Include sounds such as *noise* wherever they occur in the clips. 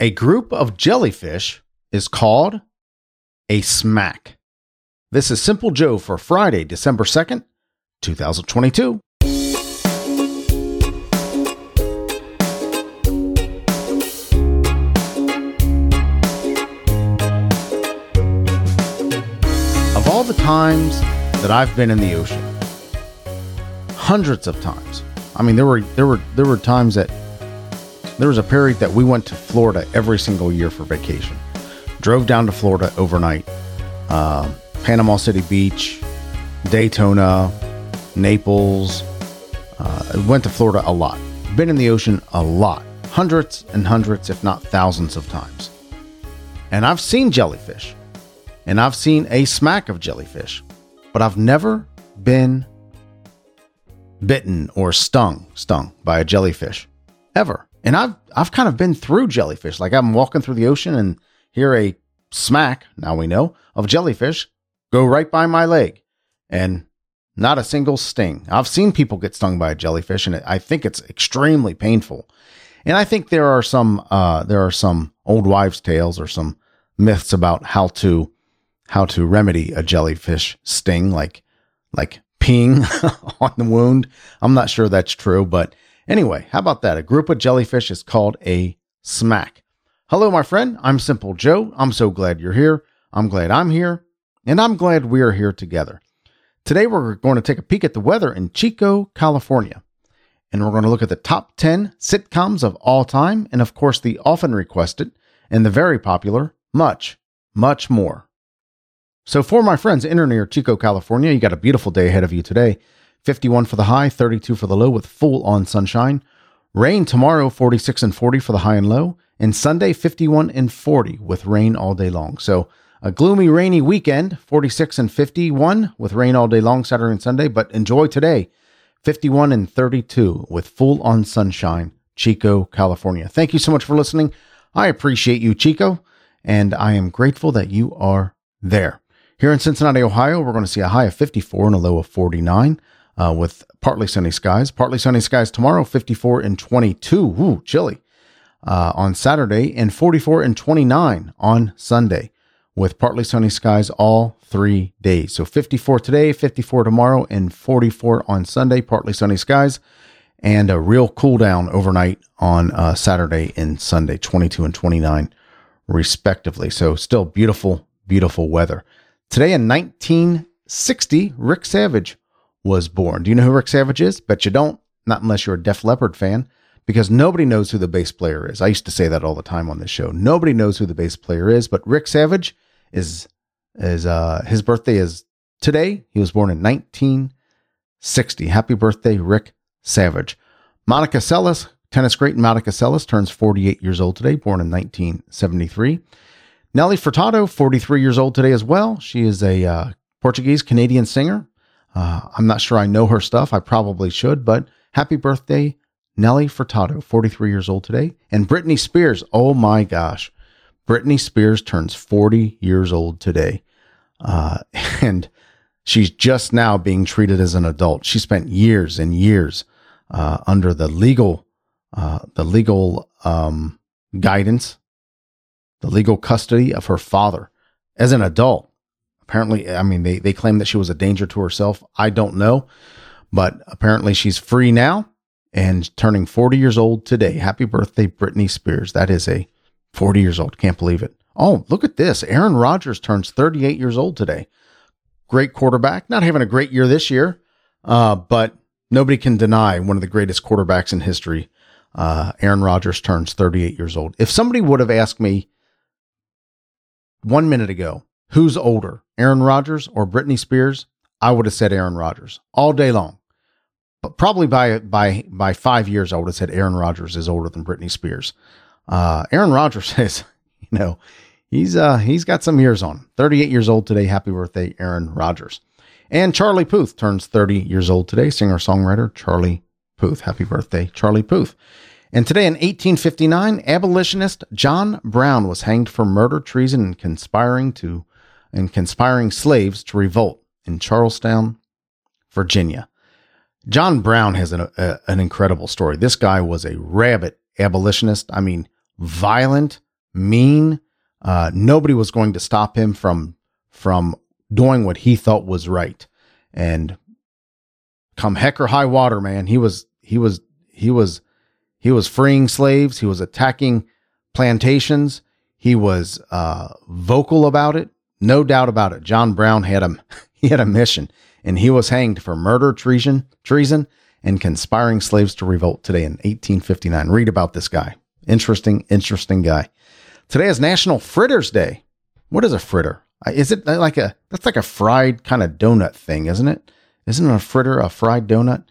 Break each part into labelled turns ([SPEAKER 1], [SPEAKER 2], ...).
[SPEAKER 1] A group of jellyfish is called a smack. This is Simple Joe for Friday, December 2nd, 2022. Of all the times that I've been in the ocean, hundreds of times. I mean, there were there were there were times that there was a period that we went to Florida every single year for vacation. Drove down to Florida overnight, uh, Panama City Beach, Daytona, Naples. Uh, went to Florida a lot. Been in the ocean a lot, hundreds and hundreds, if not thousands of times. And I've seen jellyfish, and I've seen a smack of jellyfish, but I've never been bitten or stung, stung by a jellyfish ever. And I've I've kind of been through jellyfish. Like I'm walking through the ocean and hear a smack, now we know, of jellyfish go right by my leg. And not a single sting. I've seen people get stung by a jellyfish and I think it's extremely painful. And I think there are some uh, there are some old wives' tales or some myths about how to how to remedy a jellyfish sting, like like peeing *laughs* on the wound. I'm not sure that's true, but Anyway, how about that? A group of jellyfish is called a smack. Hello, my friend. I'm Simple Joe. I'm so glad you're here. I'm glad I'm here. And I'm glad we're here together. Today, we're going to take a peek at the weather in Chico, California. And we're going to look at the top 10 sitcoms of all time. And of course, the often requested and the very popular Much, Much More. So, for my friends in or near Chico, California, you got a beautiful day ahead of you today. 51 for the high, 32 for the low with full on sunshine. Rain tomorrow, 46 and 40 for the high and low. And Sunday, 51 and 40 with rain all day long. So a gloomy, rainy weekend, 46 and 51 with rain all day long, Saturday and Sunday. But enjoy today, 51 and 32 with full on sunshine, Chico, California. Thank you so much for listening. I appreciate you, Chico, and I am grateful that you are there. Here in Cincinnati, Ohio, we're going to see a high of 54 and a low of 49 uh, with partly sunny skies. Partly sunny skies tomorrow, 54 and 22. Ooh, chilly. Uh, on Saturday and 44 and 29 on Sunday with partly sunny skies all three days. So 54 today, 54 tomorrow, and 44 on Sunday, partly sunny skies, and a real cool down overnight on uh, Saturday and Sunday, 22 and 29 respectively. So still beautiful, beautiful weather. Today in 1960, Rick Savage was born. Do you know who Rick Savage is? Bet you don't, not unless you're a Def Leppard fan, because nobody knows who the bass player is. I used to say that all the time on this show. Nobody knows who the bass player is, but Rick Savage is is uh his birthday is today. He was born in 1960. Happy birthday, Rick Savage. Monica Seles, tennis great Monica Seles turns 48 years old today, born in 1973. Nelly Furtado, 43 years old today as well. She is a uh, Portuguese Canadian singer. Uh, I'm not sure I know her stuff. I probably should, but happy birthday, Nelly Furtado, 43 years old today. And Britney Spears, oh my gosh. Britney Spears turns 40 years old today. Uh, *laughs* and she's just now being treated as an adult. She spent years and years uh, under the legal, uh, the legal um, guidance, the legal custody of her father as an adult apparently, I mean, they, they claim that she was a danger to herself. I don't know, but apparently she's free now and turning 40 years old today. Happy birthday, Britney Spears. That is a 40 years old. Can't believe it. Oh, look at this. Aaron Rodgers turns 38 years old today. Great quarterback. Not having a great year this year, uh, but nobody can deny one of the greatest quarterbacks in history. Uh, Aaron Rodgers turns 38 years old. If somebody would have asked me one minute ago, who's older, Aaron Rodgers or Britney Spears, I would have said Aaron Rodgers all day long. But probably by by by five years, I would have said Aaron Rodgers is older than Britney Spears. Uh, Aaron Rodgers *laughs* is, you know, he's uh he's got some years on him. 38 years old today. Happy birthday, Aaron Rodgers. And Charlie Puth turns 30 years old today. Singer songwriter Charlie Puth. Happy birthday, Charlie Puth. And today in 1859, abolitionist John Brown was hanged for murder, treason, and conspiring to and conspiring slaves to revolt in Charlestown, Virginia. John Brown has an, a, an incredible story. This guy was a rabid abolitionist. I mean, violent, mean. Uh, nobody was going to stop him from from doing what he thought was right. And come heck or high water, man, he was he was he was he was freeing slaves. He was attacking plantations. He was uh, vocal about it. No doubt about it. John Brown had a *laughs* he had a mission, and he was hanged for murder, treason, treason, and conspiring slaves to revolt today in 1859. Read about this guy. Interesting, interesting guy. Today is National Fritters Day. What is a fritter? Is it like a that's like a fried kind of donut thing, isn't it? Isn't a fritter a fried donut?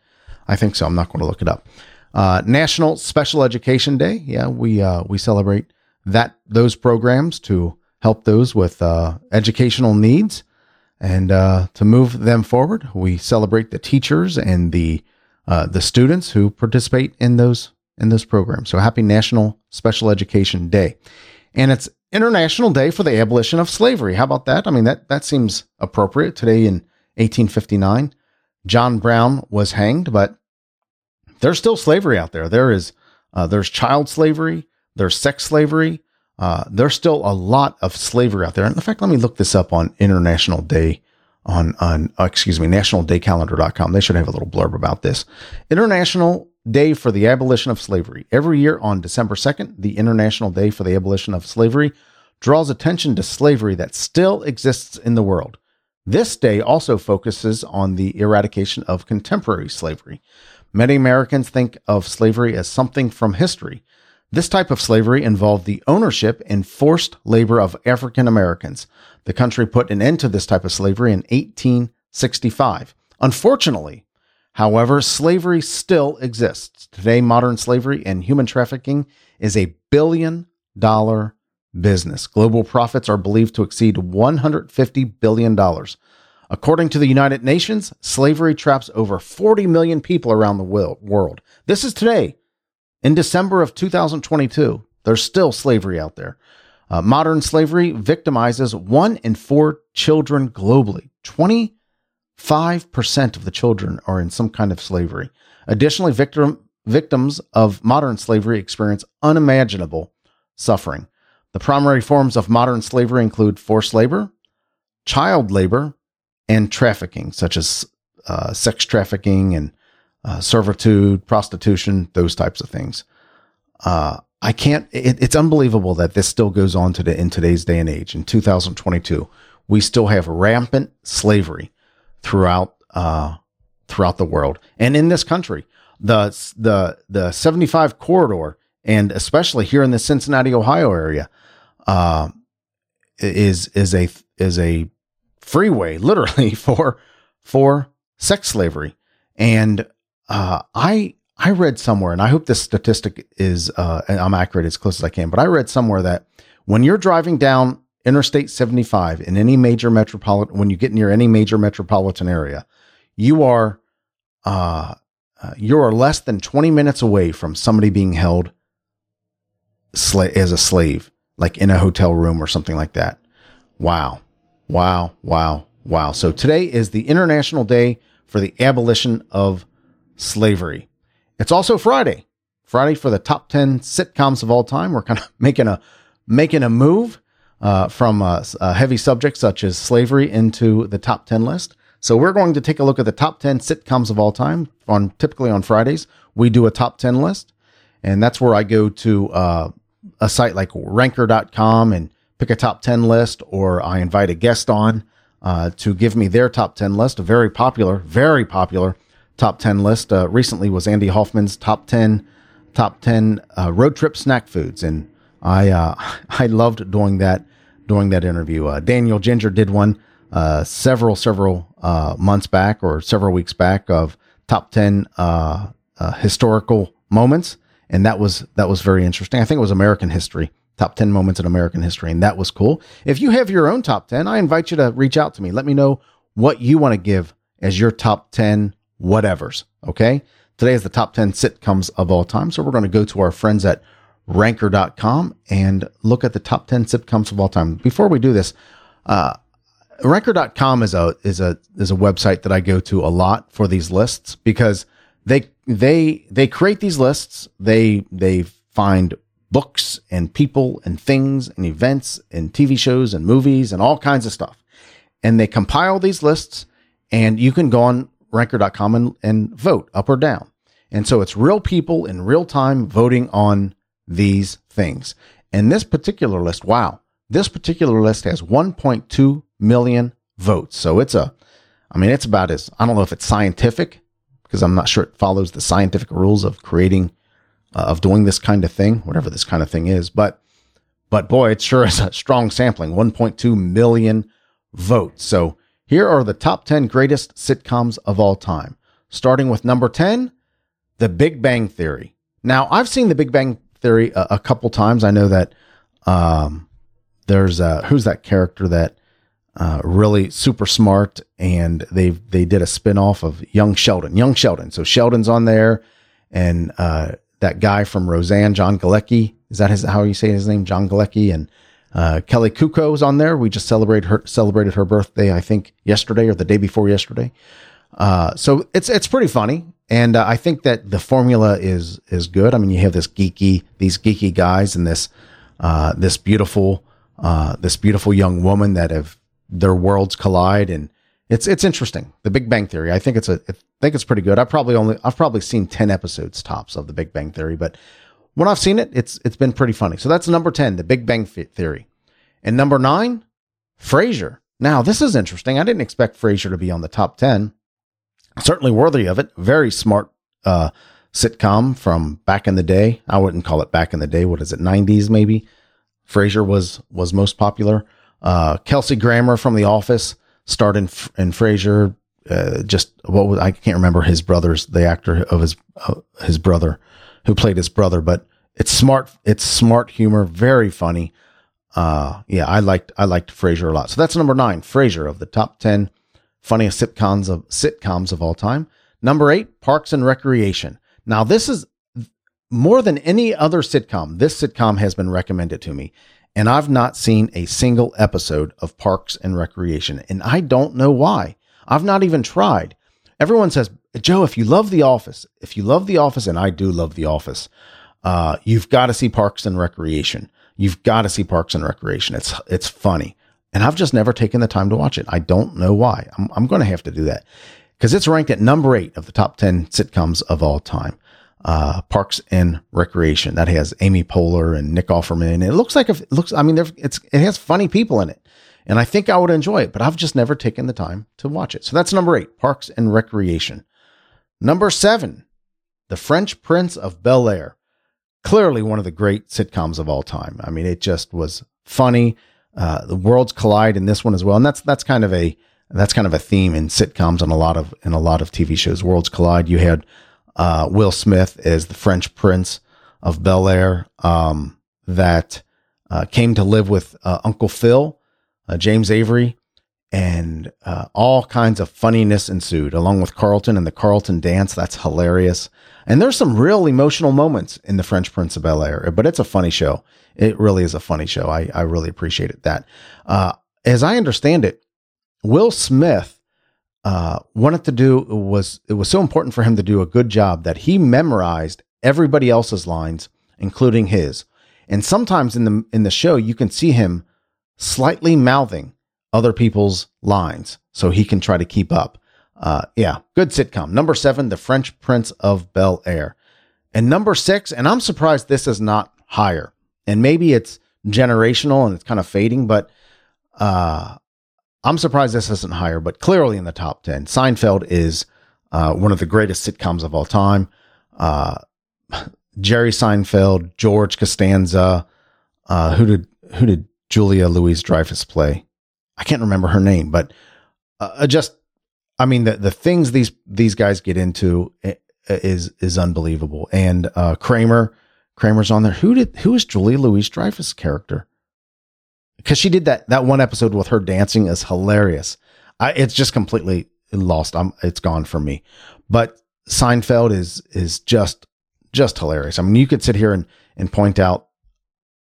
[SPEAKER 1] I think so. I'm not going to look it up. Uh, National Special Education Day. Yeah, we uh, we celebrate that those programs to help those with uh, educational needs and uh, to move them forward. We celebrate the teachers and the uh, the students who participate in those in those programs. So happy National Special Education Day, and it's International Day for the Abolition of Slavery. How about that? I mean that that seems appropriate today in 1859. John Brown was hanged, but there's still slavery out there. There is uh, there's child slavery, there's sex slavery. Uh, there's still a lot of slavery out there. And in fact, let me look this up on International Day on on uh, excuse me nationaldaycalendar.com. They should have a little blurb about this. International Day for the Abolition of Slavery. Every year on December 2nd, the International Day for the Abolition of Slavery draws attention to slavery that still exists in the world. This day also focuses on the eradication of contemporary slavery. Many Americans think of slavery as something from history. This type of slavery involved the ownership and forced labor of African Americans. The country put an end to this type of slavery in 1865. Unfortunately, however, slavery still exists. Today, modern slavery and human trafficking is a billion dollar business. Global profits are believed to exceed $150 billion. According to the United Nations, slavery traps over 40 million people around the world. This is today. In December of 2022, there's still slavery out there. Uh, modern slavery victimizes one in four children globally. 25% of the children are in some kind of slavery. Additionally, victim, victims of modern slavery experience unimaginable suffering. The primary forms of modern slavery include forced labor, child labor, and trafficking, such as uh, sex trafficking and uh, servitude, prostitution, those types of things. Uh, I can't. It, it's unbelievable that this still goes on today in today's day and age. In 2022, we still have rampant slavery throughout uh, throughout the world and in this country. The the the 75 corridor and especially here in the Cincinnati, Ohio area, uh, is is a is a freeway, *laughs* literally for for sex slavery. And uh, I I read somewhere, and I hope this statistic is uh, I'm accurate as close as I can, but I read somewhere that when you're driving down Interstate 75 in any major metropolitan, when you get near any major metropolitan area, you are uh, uh, you are less than 20 minutes away from somebody being held sla- as a slave, like in a hotel room or something like that. Wow. Wow, wow, wow. So today is the International Day for the Abolition of Slavery. It's also Friday. Friday for the top 10 sitcoms of all time. We're kind of *laughs* making a making a move uh, from a, a heavy subject such as slavery into the top 10 list. So we're going to take a look at the top 10 sitcoms of all time. On typically on Fridays, we do a top 10 list, and that's where I go to uh, a site like Ranker.com and pick a top 10 list or I invite a guest on uh, to give me their top 10 list, a very popular, very popular top 10 list. Uh, recently was Andy Hoffman's top 10 top 10 uh, road trip snack foods. And I, uh, *laughs* I loved doing that, doing that interview. Uh, Daniel Ginger did one uh, several, several months back or several weeks back of top 10 historical moments. And that was, that was very interesting. I think it was American history top 10 moments in American history. And that was cool. If you have your own top 10, I invite you to reach out to me. Let me know what you want to give as your top 10 whatevers. Okay. Today is the top 10 sitcoms of all time. So we're going to go to our friends at ranker.com and look at the top 10 sitcoms of all time. Before we do this, uh, ranker.com is a, is a, is a website that I go to a lot for these lists because they, they, they create these lists. They, they find books and people and things and events and TV shows and movies and all kinds of stuff. And they compile these lists and you can go on ranker.com and, and vote up or down. And so it's real people in real time voting on these things. And this particular list, wow, this particular list has 1.2 million votes. So it's a, I mean, it's about as, I don't know if it's scientific because I'm not sure it follows the scientific rules of creating, uh, of doing this kind of thing, whatever this kind of thing is. But, but boy, it sure is a strong sampling 1.2 million votes. So here are the top 10 greatest sitcoms of all time. Starting with number 10, The Big Bang Theory. Now, I've seen The Big Bang Theory a, a couple times. I know that um, there's uh, who's that character that uh, really super smart, and they they did a spinoff of Young Sheldon. Young Sheldon. So Sheldon's on there, and uh, that guy from Roseanne, John Galecki. Is that his how you say his name? John Galecki and uh, Kuko Cuoco's on there. We just celebrated her celebrated her birthday, I think yesterday or the day before yesterday. Uh, so it's it's pretty funny, and uh, I think that the formula is is good. I mean, you have this geeky these geeky guys and this uh, this beautiful uh, this beautiful young woman that have their worlds collide, and it's it's interesting. The Big Bang Theory. I think it's a I think it's pretty good. I probably only I've probably seen ten episodes tops of the Big Bang Theory, but when I've seen it, it's it's been pretty funny. So that's number 10, The Big Bang Theory. And number 9, Frasier. Now, this is interesting. I didn't expect Frasier to be on the top 10. Certainly worthy of it. Very smart uh, sitcom from back in the day. I wouldn't call it back in the day. What is it? 90s maybe. Frasier was was most popular. Uh, Kelsey Grammer from The Office starred in in Frasier. Uh, just what was, I can't remember his brother's the actor of his uh, his brother who played his brother, but it's smart. It's smart humor, very funny. Uh, yeah, I liked I liked Frasier a lot. So that's number nine, Frasier of the top ten funniest sitcoms of sitcoms of all time. Number eight, Parks and Recreation. Now this is more than any other sitcom. This sitcom has been recommended to me, and I've not seen a single episode of Parks and Recreation, and I don't know why. I've not even tried. Everyone says Joe, if you love The Office, if you love The Office, and I do love The Office, uh, you've got to see Parks and Recreation. You've got to see Parks and Recreation. It's it's funny, and I've just never taken the time to watch it. I don't know why. I'm I'm going to have to do that because it's ranked at number eight of the top ten sitcoms of all time. Uh, Parks and Recreation that has Amy Poehler and Nick Offerman. It looks like it looks. I mean, it's it has funny people in it, and I think I would enjoy it. But I've just never taken the time to watch it. So that's number eight, Parks and Recreation. Number seven, The Fresh Prince of Bel Air. Clearly one of the great sitcoms of all time. I mean, it just was funny. Uh, the worlds collide in this one as well, and that's that's kind of a that's kind of a theme in sitcoms and a lot of in a lot of TV shows. Worlds collide. You had uh, Will Smith as the Fresh Prince of Bel Air um, that uh, came to live with uh, Uncle Phil, uh, James Avery, and uh, all kinds of funniness ensued, along with Carlton and the Carlton dance. That's hilarious. And there's some real emotional moments in The Fresh Prince of Bel Air, but it's a funny show. It really is a funny show. I, I really appreciated that. Uh, as I understand it, Will Smith uh, wanted to do was it was so important for him to do a good job that he memorized everybody else's lines, including his. And sometimes in the in the show, you can see him slightly mouthing other people's lines so he can try to keep up. Uh, yeah, good sitcom. Number seven, The Fresh Prince of Bel Air. And number six, and I'm surprised this is not higher. And maybe it's generational and it's kind of fading, but uh, I'm surprised this isn't higher, but clearly in the top 10. Seinfeld is uh, one of the greatest sitcoms of all time. Uh, *laughs* Jerry Seinfeld, George Costanza, uh, who did who did Julia Louise Dreyfus play? I can't remember her name, but uh, uh, just I mean the the things these these guys get into eh, eh, is is unbelievable. And uh, Kramer Kramer's on there. Who did who is Julie Louise Dreyfus character? Because she did that that one episode with her dancing is hilarious. I, it's just completely lost. I'm it's gone from me. But Seinfeld is is just just hilarious. I mean, you could sit here and and point out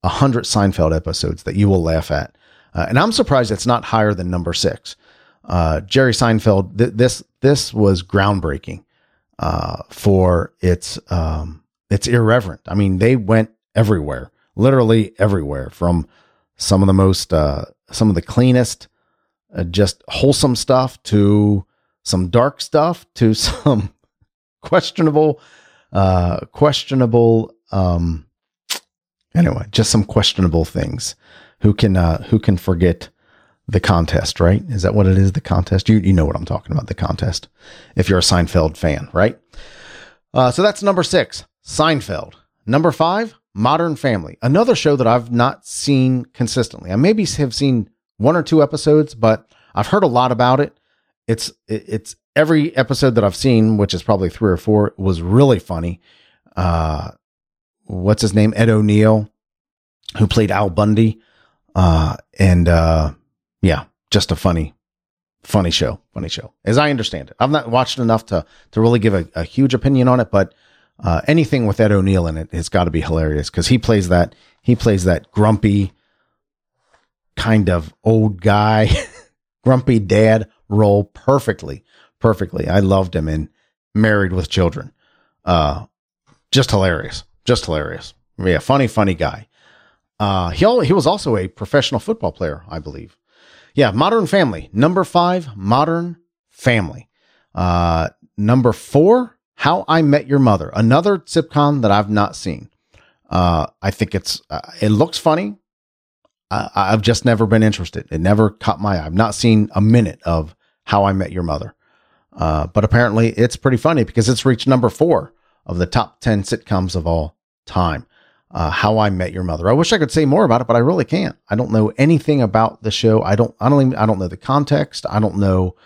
[SPEAKER 1] a hundred Seinfeld episodes that you will laugh at. Uh, and I'm surprised it's not higher than number six. Uh, Jerry Seinfeld, th- this this was groundbreaking uh, for its um, it's irreverent. I mean, they went everywhere, literally everywhere, from some of the most, uh, some of the cleanest, uh, just wholesome stuff to some dark stuff to *laughs* some questionable, uh, questionable, um, anyway, just some questionable things. Who can, uh, who can forget the contest, right? Is that what it is? The contest? You, you know what I'm talking about, the contest. If you're a Seinfeld fan, right? Uh, so that's number six, Seinfeld. Number five, Modern Family, another show that I've not seen consistently. I maybe have seen one or two episodes, but I've heard a lot about it. It's it's every episode that I've seen, which is probably three or four, was really funny. Uh, what's his name? Ed O'Neill, who played Al Bundy, uh, and uh, yeah, just a funny, funny show. Funny show, as I understand it. I've not watched enough to to really give a, a huge opinion on it, but uh, anything with Ed O'Neill in it has got to be hilarious because he plays that he plays that grumpy kind of old guy, *laughs* grumpy dad role perfectly, perfectly. I loved him in Married with Children. Uh, just hilarious, just hilarious. Yeah, funny, funny guy. Uh, he he was also a professional football player, I believe. Yeah, Modern Family. Number five, Modern Family. Uh, number four, How I Met Your Mother. Another sitcom that I've not seen. Uh, I think it's uh, it looks funny. I, I've just never been interested. It never caught my eye. I've not seen a minute of How I Met Your Mother. Uh, but apparently, it's pretty funny because it's reached number four of the top ten sitcoms of all time uh, How I Met Your Mother. I wish I could say more about it, but I really can't. I don't know anything about the show. I don't. I don't even. I don't know the context. I don't know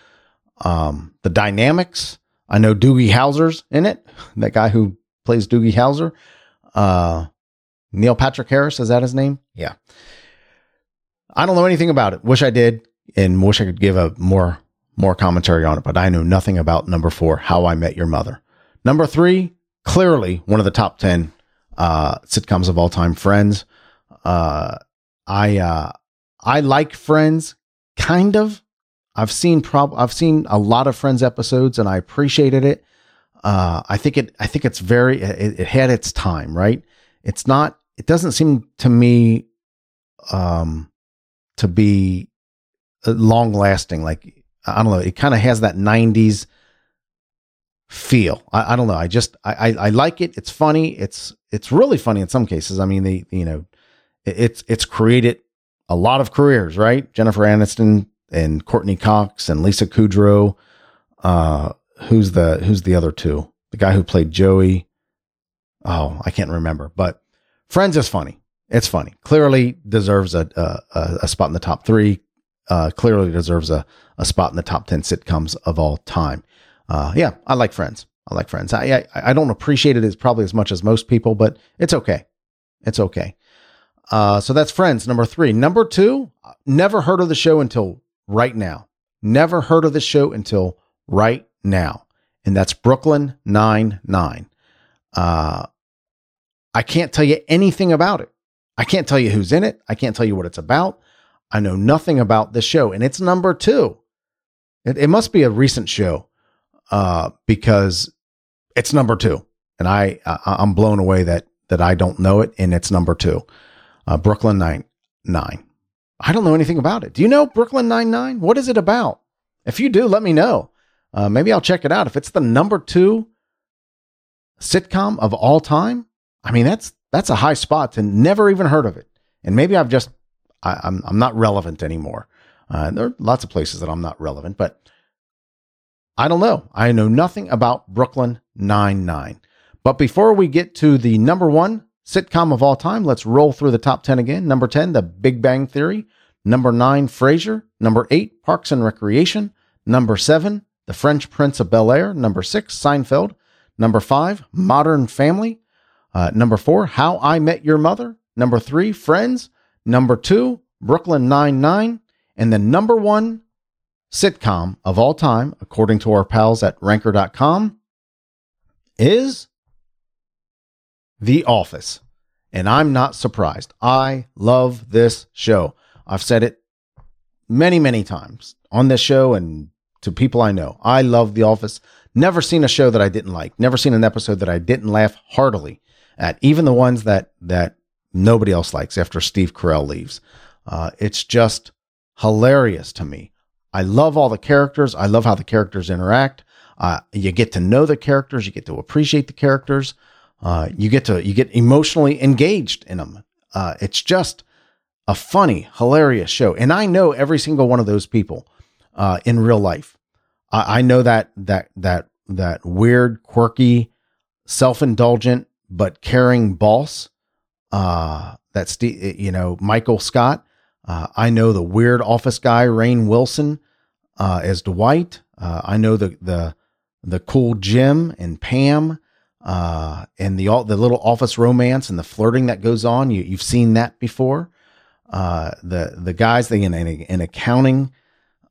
[SPEAKER 1] um, the dynamics. I know Doogie Howser's in it. That guy who plays Doogie Howser. Uh, Neil Patrick Harris is that his name? Yeah. I don't know anything about it. Wish I did, and wish I could give a more more commentary on it. But I know nothing about number four, How I Met Your Mother. Number three, clearly one of the top ten uh, sitcoms of all time, Friends. Uh, I uh, I like Friends, kind of. I've seen prob I've seen a lot of Friends episodes, and I appreciated it. Uh, I think it I think it's very it, it had its time, right? It's not. It doesn't seem to me um, to be uh, long lasting. Like I don't know. It kind of has that '90s feel. I, I don't know. I just I, I, I like it. It's funny. It's it's really funny in some cases. I mean, they you know, it's it's created a lot of careers, right? Jennifer Aniston and Courteney Cox and Lisa Kudrow. Uh, who's the who's the other two? The guy who played Joey. Oh, I can't remember. But Friends is funny. It's funny. Clearly deserves a a, a spot in the top three. Uh, clearly deserves a, a spot in the top ten sitcoms of all time uh, yeah, I like Friends. I like Friends. I, I, I don't appreciate it as probably as much as most people, but it's okay. It's okay. Uh, so that's Friends number three. Number two, never heard of the show until right now. Never heard of the show until right now, and that's Brooklyn Nine Nine. Uh, I can't tell you anything about it. I can't tell you who's in it. I can't tell you what it's about. I know nothing about this show, and it's number two. It, it must be a recent show uh, because it's number two, and I, I am blown away that that I don't know it, and it's number two, uh, Brooklyn Nine Nine. I don't know anything about it. Do you know Brooklyn Nine Nine? What is it about? If you do, let me know. Uh, maybe I'll check it out. If it's the number two sitcom of all time, I mean that's that's a high spot to never even heard of it. And maybe I've just I, am I'm, I'm not relevant anymore. Uh, there are lots of places that I'm not relevant, but I don't know. I know nothing about Brooklyn Nine-Nine. But before we get to the number one sitcom of all time, let's roll through the top 10 again. Number 10, The Big Bang Theory. Number 9, Frasier. Number 8, Parks and Recreation. Number 7, The Fresh Prince of Bel Air. Number 6, Seinfeld. Number 5, Modern Family. Uh, number 4, How I Met Your Mother. Number 3, Friends. Number 2, Brooklyn Nine-Nine. And the number 1 sitcom of all time, according to our pals at ranker.com, is The Office. And I'm not surprised. I love this show. I've said it many, many times on this show and to people I know. I love The Office. Never seen a show that I didn't like. Never seen an episode that I didn't laugh heartily at. Even the ones that that nobody else likes after Steve Carell leaves. Uh, it's just hilarious to me. I love all the characters. I love how the characters interact. Uh, you get to know the characters. You get to appreciate the characters. Uh, you get to you get emotionally engaged in them. Uh, it's just a funny, hilarious show, and I know every single one of those people uh, in real life. I, I know that that that that weird, quirky, self-indulgent but caring boss. Uh, that's you know Michael Scott. Uh, I know the weird office guy Rainn Wilson uh, as Dwight. Uh, I know the the the cool Jim and Pam uh, and the the little office romance and the flirting that goes on. You you've seen that before. Uh, the the guys they in in, in accounting.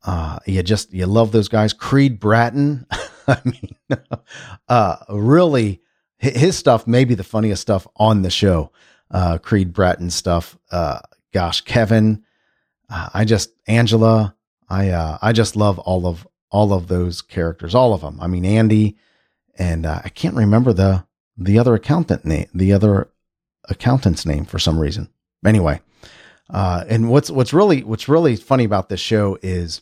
[SPEAKER 1] Uh, you just you love those guys. Creed Bratton. *laughs* I mean, *laughs* really, his stuff may be the funniest stuff on the show. Uh, Creed Bratton stuff. Uh, gosh, Kevin. Uh, I just Angela. I uh, I just love all of all of those characters, all of them. I mean, Andy, and uh, I can't remember the the other accountant name, the other accountant's name for some reason. Anyway, uh, and what's what's really what's really funny about this show is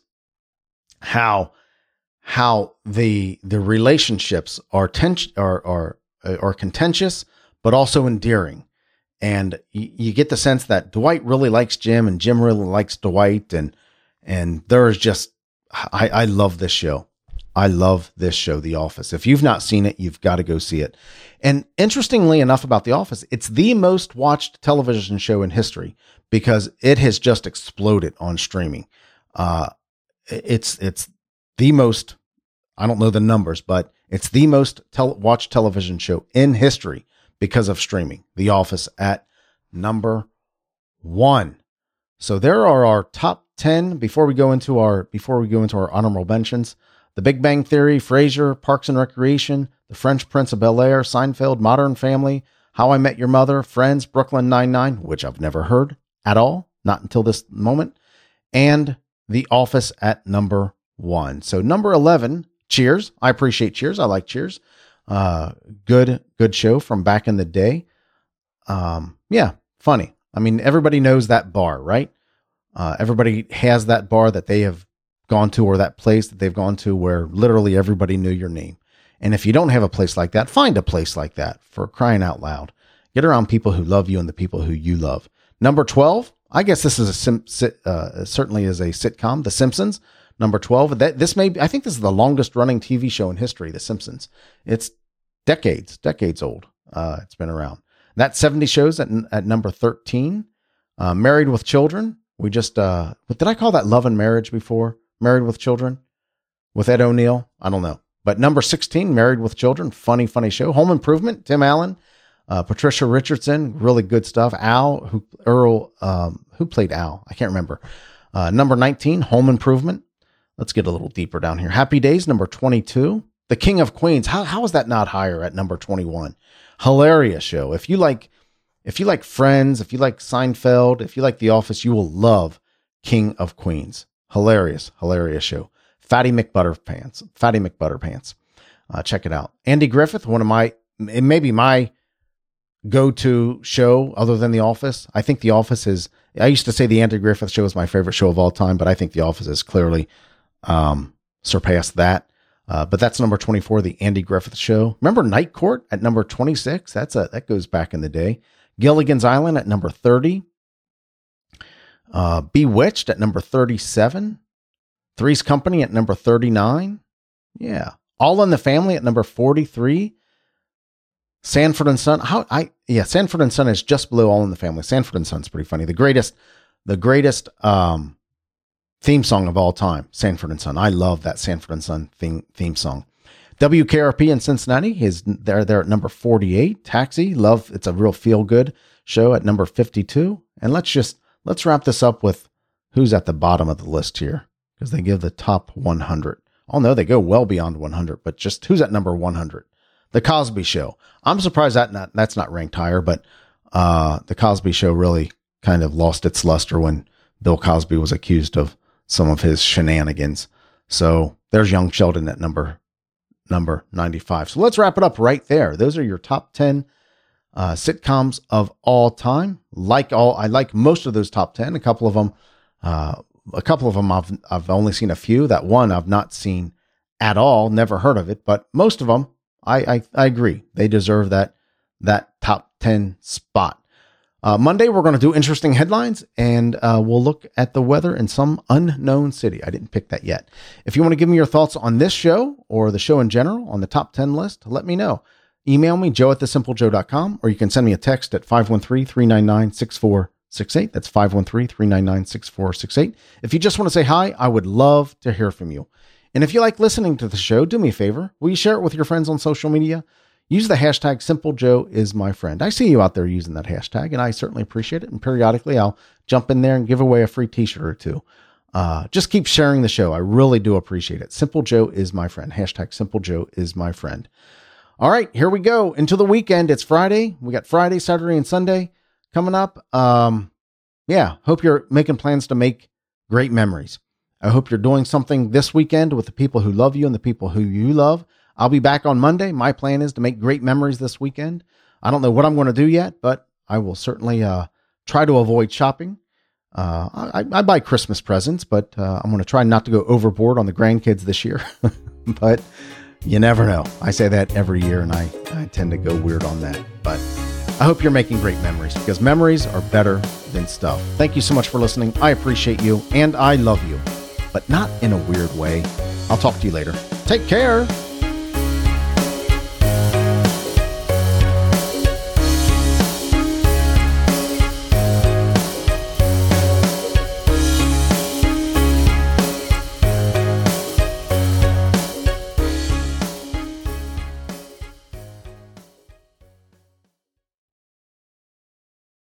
[SPEAKER 1] how how the the relationships are tension are are are contentious but also endearing and you, you, get the sense that Dwight really likes Jim and Jim really likes Dwight and and there is just I, I love this show. I love this show, The Office. If you've not seen it, you've got to go see it. And interestingly enough about The Office, it's the most watched television show in history because it has just exploded on streaming. Uh, it's it's the most I don't know the numbers, but it's the most tel- watched television show in history because of streaming. The Office at number one. So there are our top 10 before we go into our before we go into our honorable mentions. The Big Bang Theory, Frasier, Parks and Recreation, The Fresh Prince of Bel Air, Seinfeld, Modern Family, How I Met Your Mother, Friends, Brooklyn Nine-Nine, which I've never heard at all, not until this moment, and The Office at number one. So number 11, Cheers. I appreciate Cheers. I like Cheers. Uh, good, good show from back in the day. Um, yeah, funny. I mean, everybody knows that bar, right? Uh, everybody has that bar that they have gone to or that place that they've gone to where literally everybody knew your name. And if you don't have a place like that, find a place like that for crying out loud. Get around people who love you and the people who you love. Number 12, I guess this is a sim, uh, certainly is a sitcom, The Simpsons. Number 12, that this may be, I think this is the longest running TV show in history, The Simpsons. It's decades, decades old. Uh, it's been around. That 70 shows at, at number 13. Uh, Married with Children, we just, uh, did I call that Love and Marriage before? Married with Children with Ed O'Neill? I don't know. But number 16, Married with Children, funny, funny show. Home Improvement, Tim Allen, uh, Patricia Richardson, really good stuff. Al, who, Earl, um, who played Al? I can't remember. Uh, number 19, Home Improvement. Let's get a little deeper down here. Happy Days, number 22. The King of Queens. How, how is that not higher at number 21? Hilarious show. If you like if you like Friends, if you like Seinfeld, if you like The Office, you will love King of Queens. Hilarious, hilarious show. Fatty McButterpants. Fatty McButterpants. Uh, check it out. Andy Griffith, one of my, it may be my go to show other than The Office. I think The Office is, I used to say the Andy Griffith show is my favorite show of all time, but I think The Office has clearly um, surpassed that. Uh, but that's number 24, The Andy Griffith Show. Remember Night Court at number 26? That's a, that goes back in the day. Gilligan's Island at number 30. Uh, Bewitched at number 37. Three's Company at number 39. Yeah. All in the Family at number 43. Sanford and Son. How I yeah, Sanford and Son is just below All in the Family. Sanford and Son's pretty funny. The greatest, the greatest um, theme song of all time. Sanford and Son. I love that Sanford and Son theme theme song. WKRP in Cincinnati is they're there at number 48. Taxi, love it's a real feel good show at number 52. And let's just let's wrap this up with who's at the bottom of the list here because they give the top 100. Oh no, they go well beyond 100, but just who's at number 100? The Cosby Show. I'm surprised that not, that's not ranked higher, but uh, the Cosby Show really kind of lost its luster when Bill Cosby was accused of some of his shenanigans. So there's young Sheldon at number number 95. So let's wrap it up right there. Those are your top 10 uh, sitcoms of all time. Like all, I like most of those top ten. A couple of them, uh, a couple of them I've I've only seen a few. That one I've not seen at all. Never heard of it. But most of them, I I, I agree. They deserve that that top ten spot. Uh, Monday, we're going to do interesting headlines and uh, we'll look at the weather in some unknown city. I didn't pick that yet. If you want to give me your thoughts on this show or the show in general on the top 10 list, let me know. Email me, joe at thesimplejoe.com, or you can send me a text at 513 399 6468. That's 513 399 6468. If you just want to say hi, I would love to hear from you. And if you like listening to the show, do me a favor. Will you share it with your friends on social media? Use the hashtag simple joe is my friend. I see you out there using that hashtag and i certainly appreciate it. And periodically i'll jump in there and give away a free t-shirt or two. Uh, just keep sharing the show. I really do appreciate it. Simple joe is my friend. Hashtag simple joe is my friend. All right here we go. Into the weekend. It's friday. We got friday saturday and sunday coming up. Um, yeah hope you're making plans to make great memories. I hope you're doing something this weekend with the people who love you and the people who you love I'll be back on Monday. My plan is to make great memories this weekend. I don't know what I'm going to do yet, but I will certainly uh, try to avoid shopping. Uh, I, I, buy Christmas presents, but uh, I'm going to try not to go overboard on the grandkids this year. *laughs* but you never know. I say that every year, and I, I tend to go weird on that. But I hope you're making great memories because memories are better than stuff. Thank you so much for listening. I appreciate you, and I love you, but not in a weird way. I'll talk to you later. Take care.